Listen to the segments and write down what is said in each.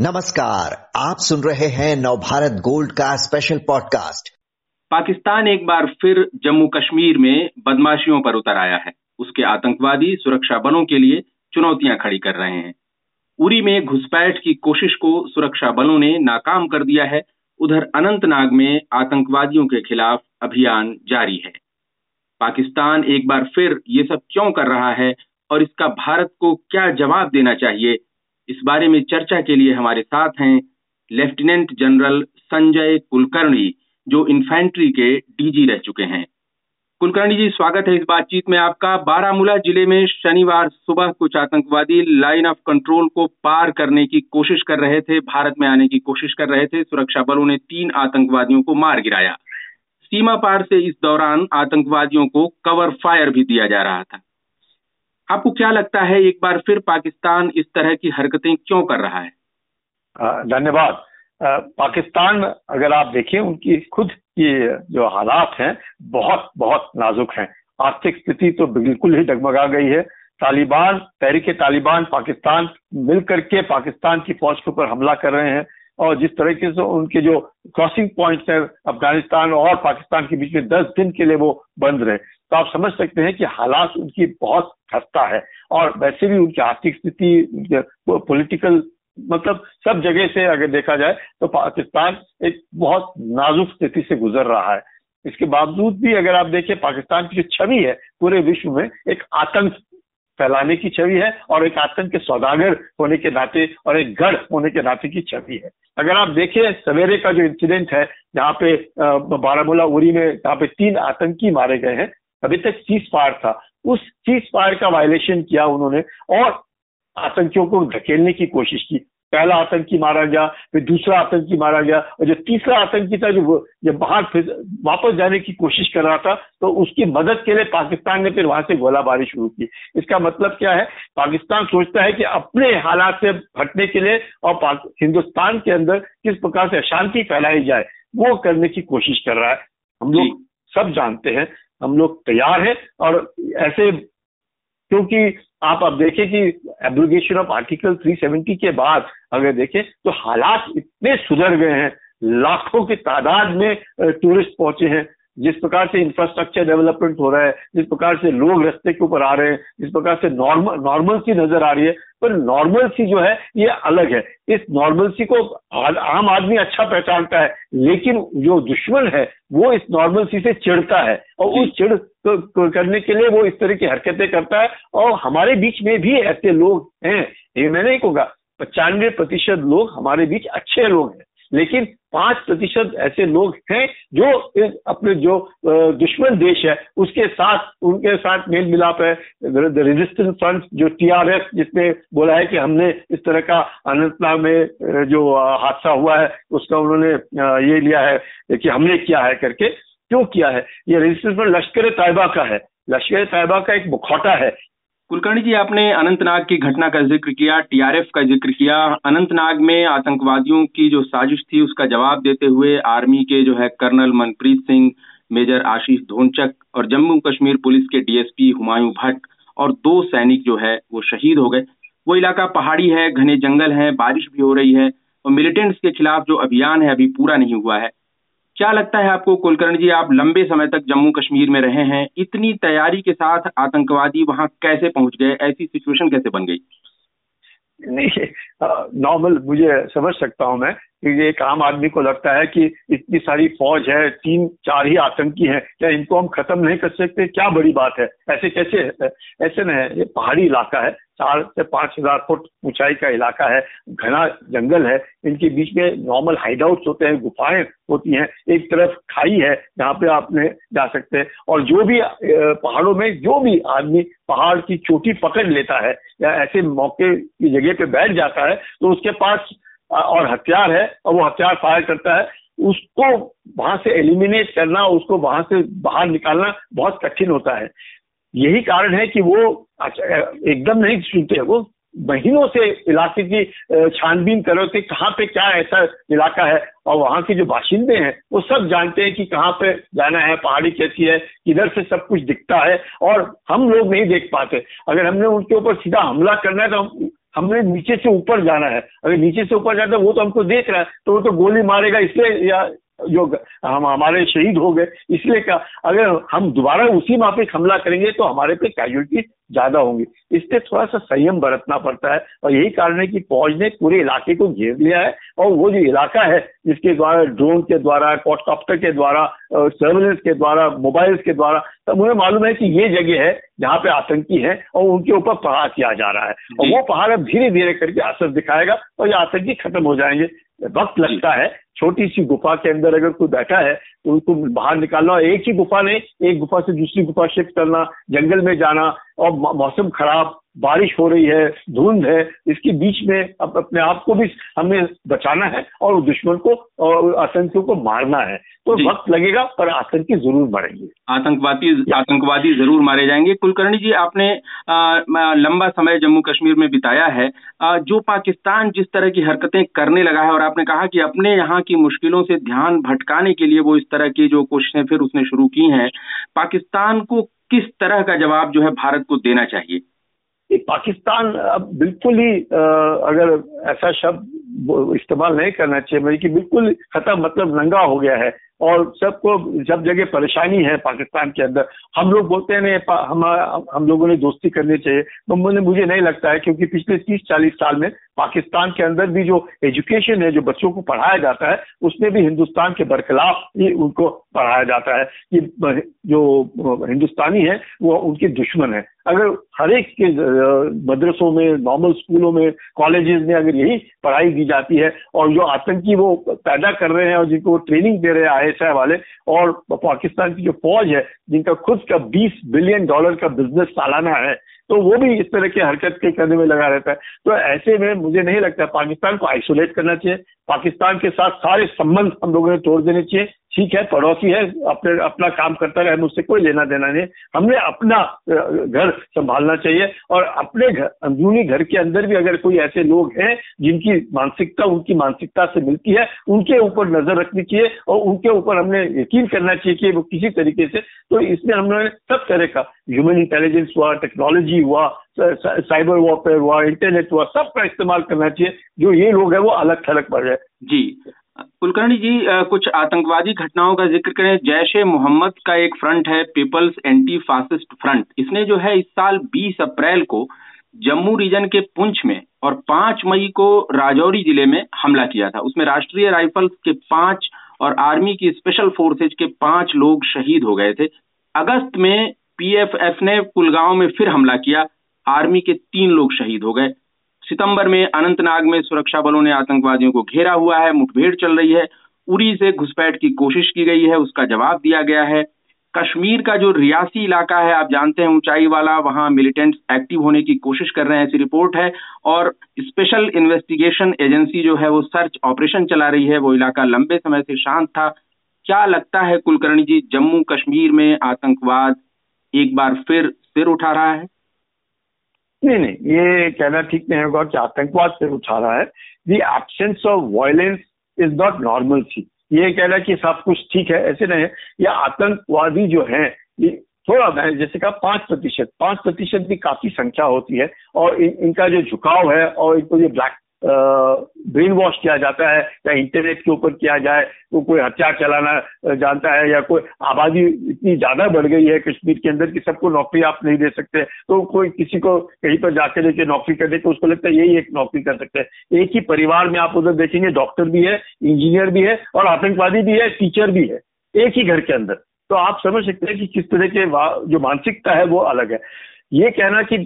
नमस्कार, आप सुन रहे हैं नवभारत गोल्ड का स्पेशल पॉडकास्ट पाकिस्तान एक बार फिर जम्मू कश्मीर में बदमाशियों पर उतर आया है। उसके आतंकवादी सुरक्षा बलों के लिए चुनौतियाँ खड़ी कर रहे हैं। उरी में घुसपैठ की कोशिश को सुरक्षा बलों ने नाकाम कर दिया है। उधर अनंतनाग में आतंकवादियों के खिलाफ अभियान जारी है। पाकिस्तान एक बार फिर ये सब क्यों कर रहा है और इसका भारत को क्या जवाब देना चाहिए? इस बारे में चर्चा के लिए हमारे साथ हैं लेफ्टिनेंट जनरल संजय कुलकर्णी, जो इन्फेंट्री के डीजी रह चुके हैं। कुलकर्णी जी, स्वागत है इस बातचीत में आपका। बारामूला ज़िले में शनिवार सुबह कुछ आतंकवादी लाइन ऑफ़ कंट्रोल को पार करने की कोशिश कर रहे थे, भारत में आने की कोशिश कर रहे थे। सुरक्षा बलों ने तीन आतंकवादियों को मार गिराया। सीमा पार से इस दौरान आतंकवादियों को कवर फायर भी दिया जा रहा था। आपको क्या लगता है एक बार फिर पाकिस्तान इस तरह की हरकतें क्यों कर रहा है? धन्यवाद। पाकिस्तान, अगर आप देखें, उनकी खुद की जो हालात हैं, बहुत बहुत नाजुक हैं। आर्थिक स्थिति तो बिल्कुल ही डगमगा गई है। तालिबान तहरीक तालिबान पाकिस्तान मिलकर के पाकिस्तान की फौज के ऊपर हमला कर रहे हैं। और जिस तरीके से उनके जो क्रॉसिंग पॉइंट्स है, अफ़गानिस्तान और पाकिस्तान के बीच में दस दिन के लिए वो बंद रहे। तो आप समझ सकते हैं कि हालात उनकी बहुत खस्ता है। और वैसे भी उनकी आर्थिक स्थिति पॉलिटिकल मतलब सब जगह से अगर देखा जाए तो पाकिस्तान एक बहुत नाजुक स्थिति से गुजर रहा है। इसके बावजूद भी अगर आप देखें, पाकिस्तान की जो छवि है, पूरे विश्व में एक आतंक फैलाने की छवि है और एक आतंक के सौदागर होने के नाते और एक गढ़ होने के नाते की छवि है। अगर आप देखें, सवेरे का जो इंसिडेंट है, जहाँ पे बारामूला उरी में जहाँ पे तीन आतंकी मारे गए हैं, अभी तक चीज़ पार था। उस चीज़ पार का वायलेशन किया उन्होंने और आतंकियों को धकेलने की कोशिश की। पहला आतंकी मारा गया फिर दूसरा आतंकी मारा गया और जो तीसरा आतंकी था जो जब बाहर फिर वापस जाने की कोशिश कर रहा था तो उसकी मदद के लिए पाकिस्तान ने फिर वहाँ से गोलाबारी शुरू की। इसका मतलब क्या है? पाकिस्तान सोचता है कि अपने हालात से हटने के लिए और हिंदुस्तान के अंदर किस प्रकार से अशांति फैलाई जाए वो करने की कोशिश कर रहा है। हम लोग सब जानते हैं हम लोग तैयार हैं और ऐसे क्योंकि आप अब देखें कि एब्रोगेशन ऑफ़ आर्टिकल 370 के बाद अगर देखें तो हालात इतने सुधर गए हैं, लाखों की तादाद में टूरिस्ट पहुँचे हैं। जिस प्रकार से इंफ्रास्ट्रक्चर डेवलपमेंट हो रहा है जिस प्रकार से लोग रस्ते के ऊपर आ रहे हैं जिस प्रकार से नॉर्मल नॉर्मल सी नज़र आ रही है पर नॉर्मल सी जो है ये अलग है। इस नॉर्मल सी को आम आदमी अच्छा पहचानता है लेकिन जो दुश्मन है वो इस नॉर्मल सी से चिढ़ता है और उस चिड़ करने के लिए वो इस तरह की हरकतें करता है और हमारे बीच में भी ऐसे लोग हैं। ये मैं नहीं कहूँगा पचानवे प्रतिशत लोग हमारे बीच अच्छे लोग हैं लेकिन पाँच प्रतिशत ऐसे लोग हैं जो अपने जो दुश्मन देश है, उसके साथ, उनके साथ मेल मिलाप है। रेजिस्टेंस फ्रंट जो टीआरएस जिसने बोला है कि हमने इस तरह का अनंतनाग में जो हादसा हुआ है, उसका उन्होंने ये लिया है कि हमने किया है करके, क्यों किया है? ये रेजिस्टेंस फ्रंट लश्कर तैयबा का है। लश्कर तैयबा का एक मुखौटा है। कुलकर्णी जी, आपने अनंतनाग की घटना का ज़िक्र किया, टीआरएफ का ज़िक्र किया। अनंतनाग में आतंकवादियों की जो साजिश थी, उसका जवाब देते हुए आर्मी के जो है कर्नल मनप्रीत सिंह, मेजर आशीष धोनचक और जम्मू कश्मीर पुलिस के डीएसपी हुमायूं भट्ट और दो सैनिक जो है, वो शहीद हो गए। वो इलाका पहाड़ी है, घने जंगल है, बारिश भी हो रही है और मिलिटेंट्स के खिलाफ जो अभियान है, अभी पूरा नहीं हुआ है। क्या लगता है आपको, कुलकर्ण जी, आप लंबे समय तक जम्मू कश्मीर में रहे हैं, इतनी तैयारी के साथ आतंकवादी वहाँ कैसे पहुँच गए, ऐसी सिचुएशन कैसे बन गई? नहीं नॉर्मल मुझे समझ सकता हूँ मैं कि एक आम आदमी को लगता है कि इतनी सारी फौज है, तीन, चार ही आतंकी हैं, क्या इनको हम खत्म नहीं कर सकते? क्या बड़ी बात है? ऐसे कैसे है? ऐसे नहीं है। ये पहाड़ी इलाका है, चार से पाँच हज़ार फुट ऊंचाई का इलाका है, घना जंगल है, इनके बीच में नॉर्मल हाइडआउट्स होते हैं, गुफाएँ होती हैं, एक तरफ़ खाई है जहाँ पे आपने जा सकते। हैं और जो भी पहाड़ों में जो भी आदमी पहाड़ की चोटी पकड़ लेता है, या ऐसे मौके की जगह पे बैठ जाता है तो उसके पास और हथियार है, और वो हथियार फायर करता है, उसको वहाँ से एलिमिनेट करना, उसको वहाँ से बाहर निकालना बहुत कठिन होता है। यही कारण है कि वो एकदम नहीं सुनते वो महीनों से इलाके की छानबीन करो थे कहाँ पे क्या ऐसा इलाका है, और वहाँ के जो बाशिंदे हैं, वो सब जानते हैं कि कहाँ पे जाना है, पहाड़ी कैसी है, किधर से सब कुछ दिखता है, और हम लोग नहीं देख पाते। अगर हमने उनके ऊपर सीधा हमला करना है तो हम हमने नीचे से ऊपर जाना है। अगर नीचे से ऊपर जाता है, वो तो हमको देख रहा है तो वो तो गोली मारेगा इसलिए या जो हम हमारे शहीद हो गए। इसलिए क्या अगर हम दोबारा उसी माफिक हमला करेंगे तो हमारे पे कैजुअलिटी ज़्यादा होंगी। इसलिए थोड़ा सा संयम बरतना पड़ता है और यही कारण है कि फौज ने पूरे इलाके को घेर लिया है और वो जो इलाका है जिसके द्वारा ड्रोन के द्वारा कॉटकॉप्टर के द्वारा सर्वेलेंस के द्वारा मोबाइल्स के द्वारा तब मुझे मालूम है कि ये जगह है जहाँ पे आतंकी है और उनके ऊपर प्रहार किया जा रहा है। और वो पहाड़ अब धीरे धीरे करके असर दिखाएगा और ये आतंकी खत्म हो जाएँगे। वक्त लगता है छोटी सी गुफा के अंदर अगर कोई बैठा है तो उनको बाहर निकालना एक ही गुफा नहीं, एक गुफा से दूसरी गुफा शिफ्ट करना, जंगल में जाना और मौसम खराब बारिश हो रही है धुंध है इसके बीच में अब अपने आप को भी हमें बचाना है और दुश्मन को और आतंकियों को मारना है। तो वक्त लगेगा पर आतंकी ज़रूर मरेंगे। आतंकवादी आतंकवादी ज़रूर मारे जाएँगे। कुलकर्णी जी आपने आ, लंबा समय जम्मू कश्मीर में बिताया है। आ, जो पाकिस्तान जिस तरह की हरकतें करने लगा है और आपने कहा कि अपने यहाँ की मुश्किलों से ध्यान भटकाने के लिए वो इस तरह की जो कोशिशें फिर उसने शुरू की हैं पाकिस्तान को किस तरह का जवाब जो है भारत को देना चाहिए? पाकिस्तान अब बिल्कुल ही अगर ऐसा शब्द इस्तेमाल नहीं करना चाहिए मेरी कि बिल्कुल खत्म मतलब नंगा हो गया है। और सबको जब जगह परेशानी है पाकिस्तान के अंदर। हम लोग बोलते हैं हम हम लोगों ने दोस्ती करनी चाहिए। तो मुझे नहीं लगता है, क्योंकि पिछले 30-40 साल में पाकिस्तान के अंदर भी जो एजुकेशन है, जो बच्चों को पढ़ाया जाता है, उसमें भी हिंदुस्तान के बरखिलाफ ही उनको पढ़ाया जाता है। कि जो हिंदुस्तानी है, वो उनके दुश्मन है। अगर हर एक के, मदरसों में, नॉर्मल स्कूलों में, कॉलेजेस में अगर यही पढ़ाई दी जाती है, और जो आतंकी वो पैदा कर रहे हैं और जिनको ट्रेनिंग दे रहे हैं आई वाले और पाकिस्तान की जो फौज है, जिनका खुद का 20 बिलियन डॉलर का बिज़नेस सालाना है तो वो भी इस तरह की हरकत के करने में लगा रहता है। तो ऐसे में मुझे नहीं लगता पाकिस्तान को आइसोलेट करना चाहिए। पाकिस्तान के साथ सारे संबंध हम लोगों ने तोड़ देने चाहिए। ठीक है, पड़ोसी है, अपने, अपना काम करता रहे, मुझसे कोई लेना देना नहीं हमने अपना घर संभालना चाहिए और अपने घर अंदरूनी घर के अंदर भी अगर कोई ऐसे लोग हैं, जिनकी मानसिकता, उनकी मानसिकता से मिलती है, उनके ऊपर नज़र रखनी चाहिए और उनके ऊपर हमने यकीन करना चाहिए कि वो किसी तरीके से तो इसमें हमने सब तरह का ह्यूमन इंटेलिजेंस हुआ टेक्नोलॉजी हुआ साइबर वॉरफेयर हुआ इंटरनेट हुआ सबका इस्तेमाल करना चाहिए। जो ये लोग हैं, वो अलग थलग पड़ जाए जी। कुलकर्णी जी कुछ आतंकवादी घटनाओं का ज़िक्र करें। जैश ए मोहम्मद का एक फ्रंट है, पीपल्स एंटी फासिस्ट फ्रंट। इसने जो है, इस साल 20 अप्रैल को जम्मू रीजन के पुंछ में और 5 मई को राजौरी ज़िले में हमला किया था। उसमें राष्ट्रीय राइफल्स के पाँच और आर्मी की स्पेशल फोर्सेज के पाँच लोग शहीद हो गए थे। अगस्त में पीएफएफ ने कुलगांव में फिर हमला किया। आर्मी के तीन लोग शहीद हो गए। सितंबर में अनंतनाग में सुरक्षा बलों ने आतंकवादियों को घेरा हुआ है, मुठभेड़ चल रही है। उरी से घुसपैठ की कोशिश की गई है, उसका जवाब दिया गया है। कश्मीर का जो रियासी इलाका है, आप जानते हैं ऊंचाई वाला, वहाँ मिलिटेंट्स एक्टिव होने की कोशिश कर रहे हैं, ऐसी रिपोर्ट है। और स्पेशल इन्वेस्टिगेशन एजेंसी जो है, वो सर्च ऑपरेशन चला रही है, वो इलाका लंबे समय से शांत था। क्या लगता है कुलकर्णी जी जम्मू कश्मीर में आतंकवाद एक बार फिर सिर उठा रहा है? नहीं नहीं ये कहना ठीक नहीं होगा कि आतंकवाद से उठा रहा है। The absence of violence is not normal थी। ये कहना कि सब कुछ ठीक है ऐसे नहीं है। ये आतंकवादी जो है थोड़ा मैं जैसे कहा पाँच प्रतिशत पाँच प्रतिशत भी काफ़ी संख्या होती है और इन, इनका जो झुकाव है और इनको जो ब्लैक ब्रेन वॉश किया जाता है, या इंटरनेट के ऊपर किया जाए तो कोई हथियार चलाना जानता है, या कोई आबादी इतनी ज़्यादा बढ़ गई है कश्मीर के अंदर कि सबको नौकरी आप नहीं दे सकते तो कोई किसी को कहीं पर जाकर लेके नौकरी करने तो उसको लगता है यही एक नौकरी कर सकते हैं। एक ही परिवार में आप उधर देखेंगे डॉक्टर भी है इंजीनियर भी है, और आतंकवादी भी है टीचर भी है, एक ही घर के अंदर। तो आप समझ सकते हैं कि किस तरह के जो मानसिकता है वो अलग है। ये कहना कि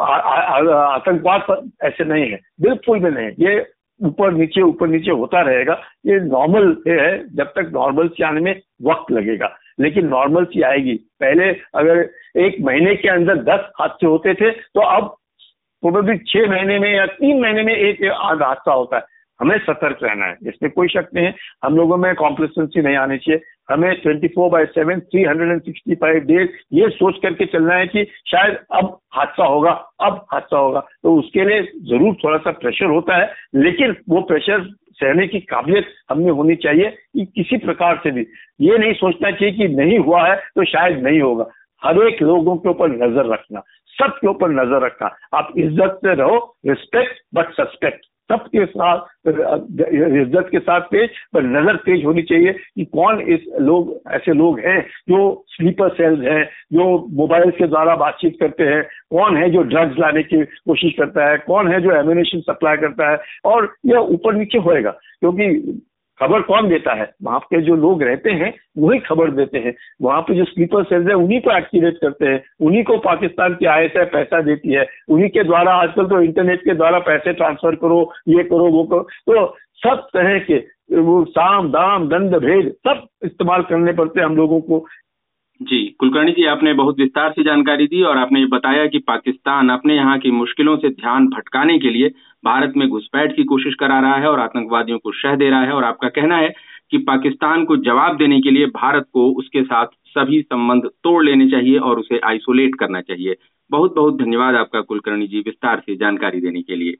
आतंकवाद ऐसे नहीं है। बिल्कुल भी नहीं। ये ऊपर नीचे ऊपर नीचे होता रहेगा। ये नॉर्मल है, जब तक नॉर्मल से आने में वक्त लगेगा। लेकिन नॉर्मल सी आएगी। पहले अगर एक महीने के अंदर दस हादसे होते थे तो अब प्रोबेबली छह महीने में या तीन महीने में एक हादसा होता है। हमें सतर्क रहना है। इसमें कोई शक नहीं है। हम लोगों में कॉम्प्लेसेंसी नहीं आनी चाहिए। हमें 24 four by seven three hundred and sixty five days ये सोच करके चलना है कि शायद अब हादसा होगा, अब हादसा होगा। तो उसके लिए ज़रूर थोड़ा सा प्रेशर होता है, लेकिन वो प्रेशर सहने की काबिलियत हमें होनी चाहिए कि किसी प्रकार से भी। ये नहीं सोचना चाहिए कि नहीं हुआ है तो शायद नहीं होगा। हर एक लोगों के ऊपर नज़र रखना, सबके ऊपर नज़र रखना। आप इज़्ज़त से रहो रिस्पेक्ट बट सस्पेक्ट सबके साथ इज़्ज़त के साथ पेश पर नज़र तेज होनी चाहिए कि कौन इस लोग, ऐसे लोग हैं जो स्लीपर सेल्स हैं, जो मोबाइल के द्वारा बातचीत करते हैं, कौन है जो ड्रग्स लाने की कोशिश करता है, कौन है जो एम्यूनेशन सप्लाई करता है, और यह ऊपर नीचे होएगा, क्योंकि खबर कौन देता है? वहाँ पे जो लोग रहते हैं, वही खबर देते हैं। वहाँ पे जो स्लीपर सेल्स है, उन्हीं को एक्टिवेट करते हैं। उन्हीं को पाकिस्तान की आई पैसा देती है। उन्हीं के द्वारा आजकल तो इंटरनेट के द्वारा पैसे ट्रांसफ़र करो, ये करो, वो करो। तो सब तरह के वो साम, दाम दंड भेद सब इस्तेमाल करने पड़ते हैं हम लोगों को। जी, कुलकर्णी जी, आपने बहुत विस्तार से जानकारी दी और आपने बताया कि पाकिस्तान अपने यहाँ की मुश्किलों से ध्यान भटकाने के लिए भारत में घुसपैठ की कोशिश करा रहा है और आतंकवादियों को शह दे रहा है और आपका कहना है कि पाकिस्तान को जवाब देने के लिए भारत को उसके साथ सभी संबंध तोड़ लेने चाहिए और उसे आइसोलेट करना चाहिए। बहुत बहुत धन्यवाद आपका कुलकर्णी जी विस्तार से जानकारी देने के लिए।